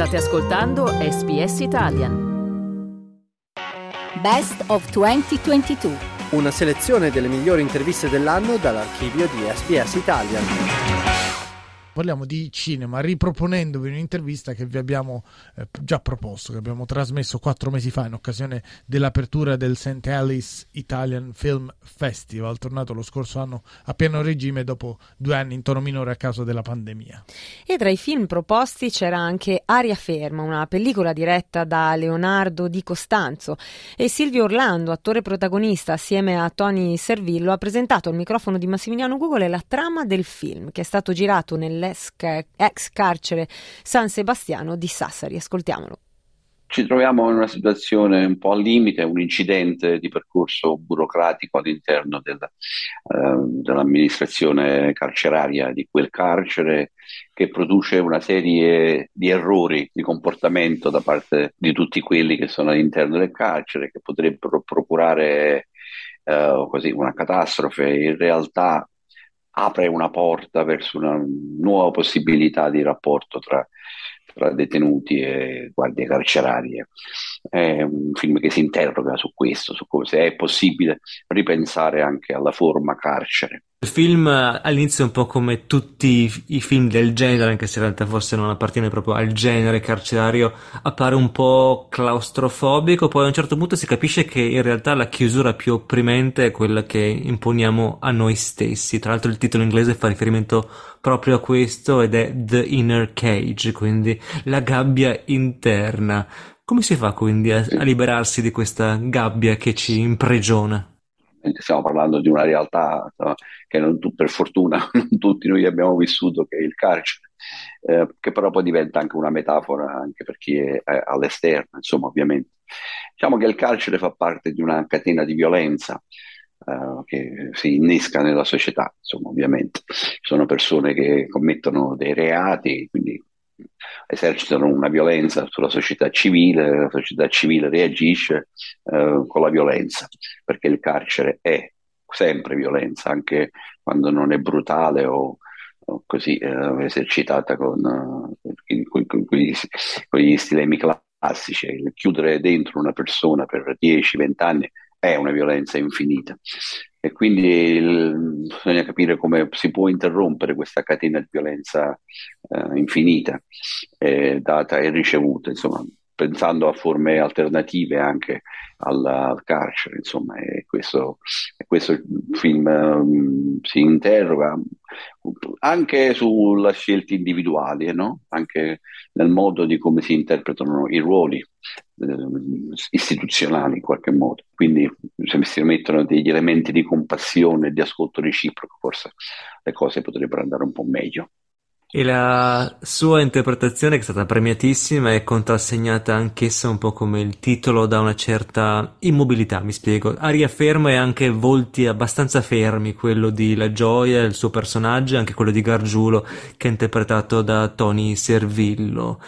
State ascoltando SBS Italian. Best of 2022. Una selezione delle migliori interviste dell'anno dall'archivio di SBS Italian parliamo di cinema riproponendovi un'intervista che vi abbiamo eh, già proposto, che abbiamo trasmesso quattro mesi fa in occasione dell'apertura del St. Alice Italian Film Festival, tornato lo scorso anno a pieno regime dopo due anni in tono minore a causa della pandemia. E tra i film proposti c'era anche Aria Ferma, una pellicola diretta da Leonardo Di Costanzo e Silvio Orlando, attore protagonista assieme a Tony Servillo, ha presentato al microfono di Massimiliano Google la trama del film che è stato girato nel nell'ex carcere San Sebastiano di Sassari. Ascoltiamolo. Ci troviamo in una situazione un po' al limite, un incidente di percorso burocratico all'interno del, eh, dell'amministrazione carceraria di quel carcere che produce una serie di errori di comportamento da parte di tutti quelli che sono all'interno del carcere che potrebbero procurare eh, così, una catastrofe. In realtà apre una porta verso una nuova possibilità di rapporto tra, tra detenuti e guardie carcerarie. È un film che si interroga su questo, su come se è possibile ripensare anche alla forma carcere. Il film all'inizio è un po' come tutti i film del genere, anche se in realtà forse non appartiene proprio al genere carcerario, appare un po' claustrofobico, poi a un certo punto si capisce che in realtà la chiusura più opprimente è quella che imponiamo a noi stessi. Tra l'altro il titolo inglese fa riferimento proprio a questo ed è The Inner Cage, quindi la gabbia interna. Come si fa quindi a, a liberarsi di questa gabbia che ci impregiona? Stiamo parlando di una realtà no, che non, per fortuna non tutti noi abbiamo vissuto, che è il carcere, eh, che però poi diventa anche una metafora anche per chi è, è all'esterno, insomma ovviamente. Diciamo che il carcere fa parte di una catena di violenza eh, che si innesca nella società, insomma ovviamente. Ci sono persone che commettono dei reati, quindi esercitano una violenza sulla società civile, la società civile reagisce eh, con la violenza, perché il carcere è sempre violenza, anche quando non è brutale o, o così eh, esercitata con, con, con, con, gli, con gli stilemi classici. Il chiudere dentro una persona per 10-20 anni è una violenza infinita e quindi il, bisogna capire come si può interrompere questa catena di violenza eh, infinita, eh, data e ricevuta, insomma, pensando a forme alternative anche al, al carcere, insomma, e questo, e questo film um, si interroga anche sulle scelte individuali, no? anche nel modo di come si interpretano i ruoli eh, istituzionali in qualche modo. Quindi se si mettono degli elementi di compassione e di ascolto reciproco, forse le cose potrebbero andare un po' meglio. E la sua interpretazione, che è stata premiatissima, è contrassegnata anch'essa un po' come il titolo da una certa immobilità, mi spiego. Aria ferma e anche volti abbastanza fermi, quello di La Gioia, il suo personaggio, e anche quello di Gargiulo, che è interpretato da Tony Servillo.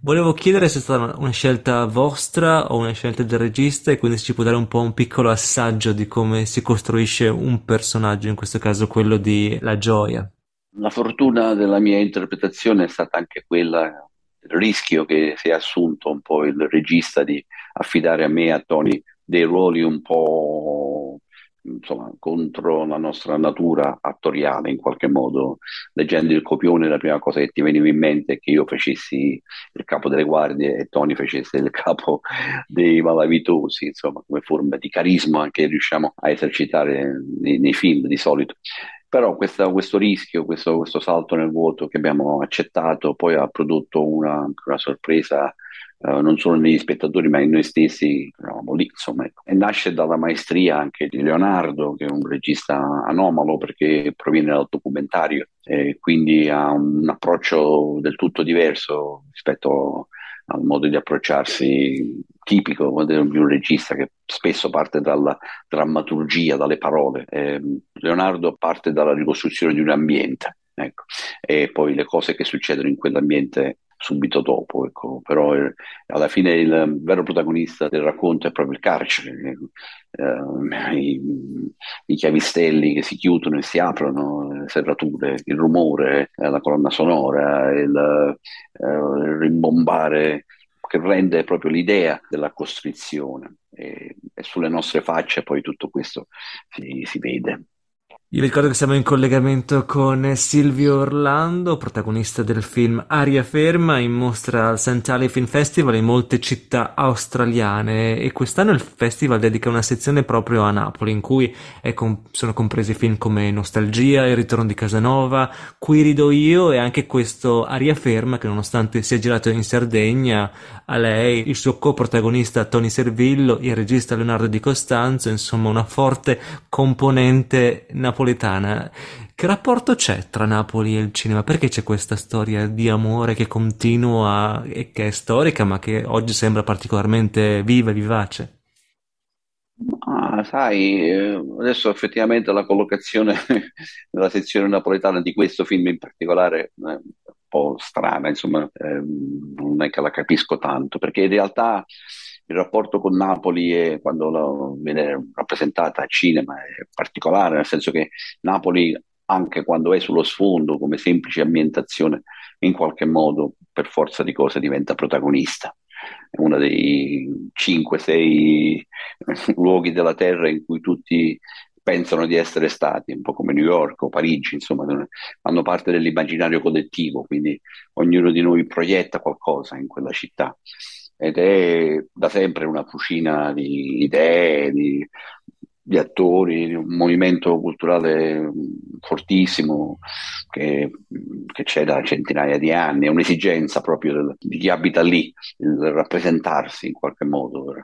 Volevo chiedere se è stata una scelta vostra o una scelta del regista e quindi se ci può dare un po' un piccolo assaggio di come si costruisce un personaggio, in questo caso quello di La Gioia. La fortuna della mia interpretazione è stata anche quella del rischio che si è assunto un po' il regista di affidare a me e a Tony dei ruoli un po' insomma, contro la nostra natura attoriale in qualche modo. Leggendo il copione, la prima cosa che ti veniva in mente è che io facessi il capo delle guardie e Tony facesse il capo dei malavitosi, insomma, come forma di carisma che riusciamo a esercitare nei, nei film di solito. Però questa, questo rischio, questo, questo, salto nel vuoto che abbiamo accettato, poi ha prodotto una, una sorpresa Uh, non solo negli spettatori ma in noi stessi, eravamo lì, insomma, ecco. e nasce dalla maestria anche di Leonardo, che è un regista anomalo perché proviene dal documentario e quindi ha un approccio del tutto diverso rispetto al modo di approcciarsi tipico di un regista che spesso parte dalla drammaturgia, dalle parole. Eh, Leonardo parte dalla ricostruzione di un ambiente, ecco, e poi le cose che succedono in quell'ambiente subito dopo, ecco. però eh, alla fine il vero protagonista del racconto è proprio il carcere, eh, i, i, chiavistelli che si chiudono e si aprono, le serrature, il rumore, eh, la colonna sonora, il, eh, il rimbombare che rende proprio l'idea della costrizione e, e, sulle nostre facce poi tutto questo si, si vede. Io ricordo che siamo in collegamento con Silvio Orlando, protagonista del film Aria Ferma, in mostra al St. Ali Film Festival in molte città australiane e quest'anno il festival dedica una sezione proprio a Napoli in cui com- sono compresi film come Nostalgia, Il ritorno di Casanova, Qui rido io e anche questo Aria Ferma che nonostante sia girato in Sardegna, a lei, il suo coprotagonista Tony Servillo, il regista Leonardo Di Costanzo, insomma una forte componente napoletana napoletana. Che rapporto c'è tra Napoli e il cinema? Perché c'è questa storia di amore che continua e che è storica, ma che oggi sembra particolarmente viva e vivace? Ah, sai, eh, adesso effettivamente la collocazione nella sezione napoletana di questo film in particolare è un po' strana, insomma, ehm, non è che la capisco tanto, perché in realtà il rapporto con Napoli è, quando viene rappresentata a cinema è particolare, nel senso che Napoli, anche quando è sullo sfondo come semplice ambientazione, in qualche modo, per forza di cose, diventa protagonista. È uno dei 5-6 luoghi della Terra in cui tutti pensano di essere stati, un po' come New York o Parigi, insomma, fanno parte dell'immaginario collettivo, quindi ognuno di noi proietta qualcosa in quella città ed è da sempre una fucina di idee, di, di attori, un movimento culturale fortissimo che, che, c'è da centinaia di anni, è un'esigenza proprio del, di chi abita lì, il rappresentarsi in qualche modo,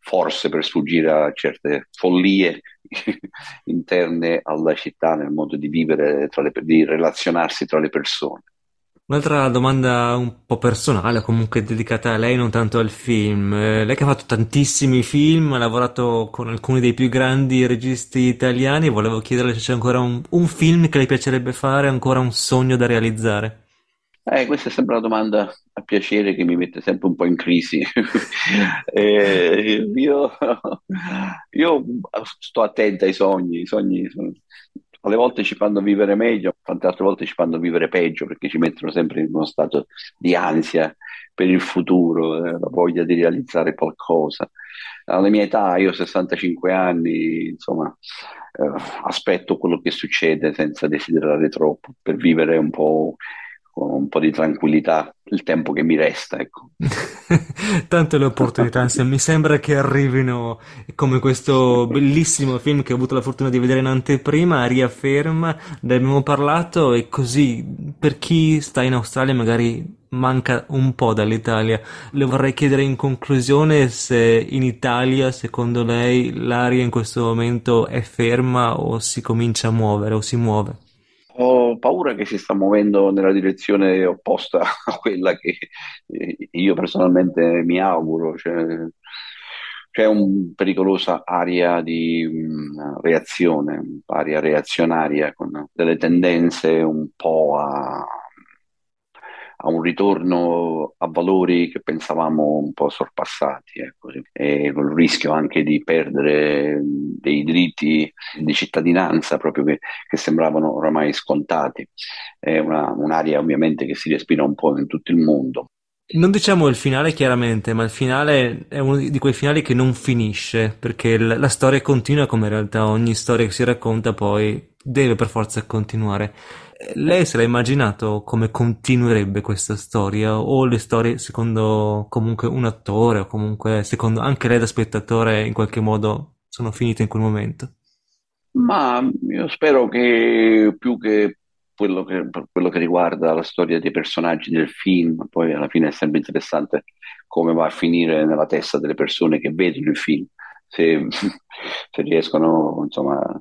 forse per sfuggire a certe follie interne alla città nel modo di vivere, le, di relazionarsi tra le persone. Un'altra domanda un po' personale, comunque dedicata a lei, non tanto al film. Eh, lei che ha fatto tantissimi film, ha lavorato con alcuni dei più grandi registi italiani, volevo chiederle se c'è ancora un, un film che le piacerebbe fare, ancora un sogno da realizzare. Eh, questa è sempre una domanda a piacere che mi mette sempre un po' in crisi. eh, io, io, sto attenta ai sogni, i sogni sono, alle volte ci fanno vivere meglio, tante altre volte ci fanno vivere peggio perché ci mettono sempre in uno stato di ansia per il futuro, eh, la voglia di realizzare qualcosa. Alla mia età, io ho 65 anni, insomma, eh, aspetto quello che succede senza desiderare troppo per vivere un po' con un po' di tranquillità il tempo che mi resta. Ecco. Tante le opportunità, mi sembra che arrivino come questo bellissimo film che ho avuto la fortuna di vedere in anteprima, Aria Ferma, ne abbiamo parlato e così per chi sta in Australia magari manca un po' dall'Italia. Le vorrei chiedere in conclusione se in Italia, secondo lei, l'aria in questo momento è ferma o si comincia a muovere o si muove. Ho paura che si sta muovendo nella direzione opposta a quella che eh, io personalmente mi auguro. Cioè, c'è una pericolosa area di um, reazione, aria reazionaria con delle tendenze un po' a a un ritorno a valori che pensavamo un po' sorpassati, ecco, e con il rischio anche di perdere dei diritti di cittadinanza proprio che, che sembravano oramai scontati. È una, un'area ovviamente che si respira un po' in tutto il mondo. Non diciamo il finale chiaramente, ma il finale è uno di quei finali che non finisce, perché la storia continua come in realtà ogni storia che si racconta poi deve per forza continuare. Lei se l'ha immaginato come continuerebbe questa storia? O le storie secondo comunque un attore o comunque secondo anche lei da spettatore in qualche modo sono finite in quel momento? Ma io spero che più che quello che, quello che riguarda la storia dei personaggi del film, poi alla fine è sempre interessante come va a finire nella testa delle persone che vedono il film, se, se riescono insomma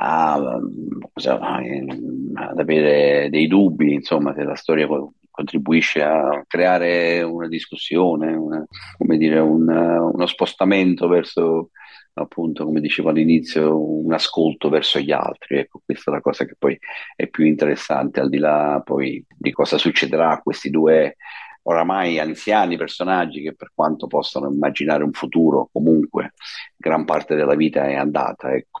a, ad avere dei dubbi, insomma, se la storia contribuisce a creare una discussione, una, come dire, un, uno spostamento verso appunto, come dicevo all'inizio, un ascolto verso gli altri. Ecco, questa è la cosa che poi è più interessante, al di là poi di cosa succederà a questi due oramai anziani personaggi che per quanto possano immaginare un futuro, comunque gran parte della vita è andata. Ecco.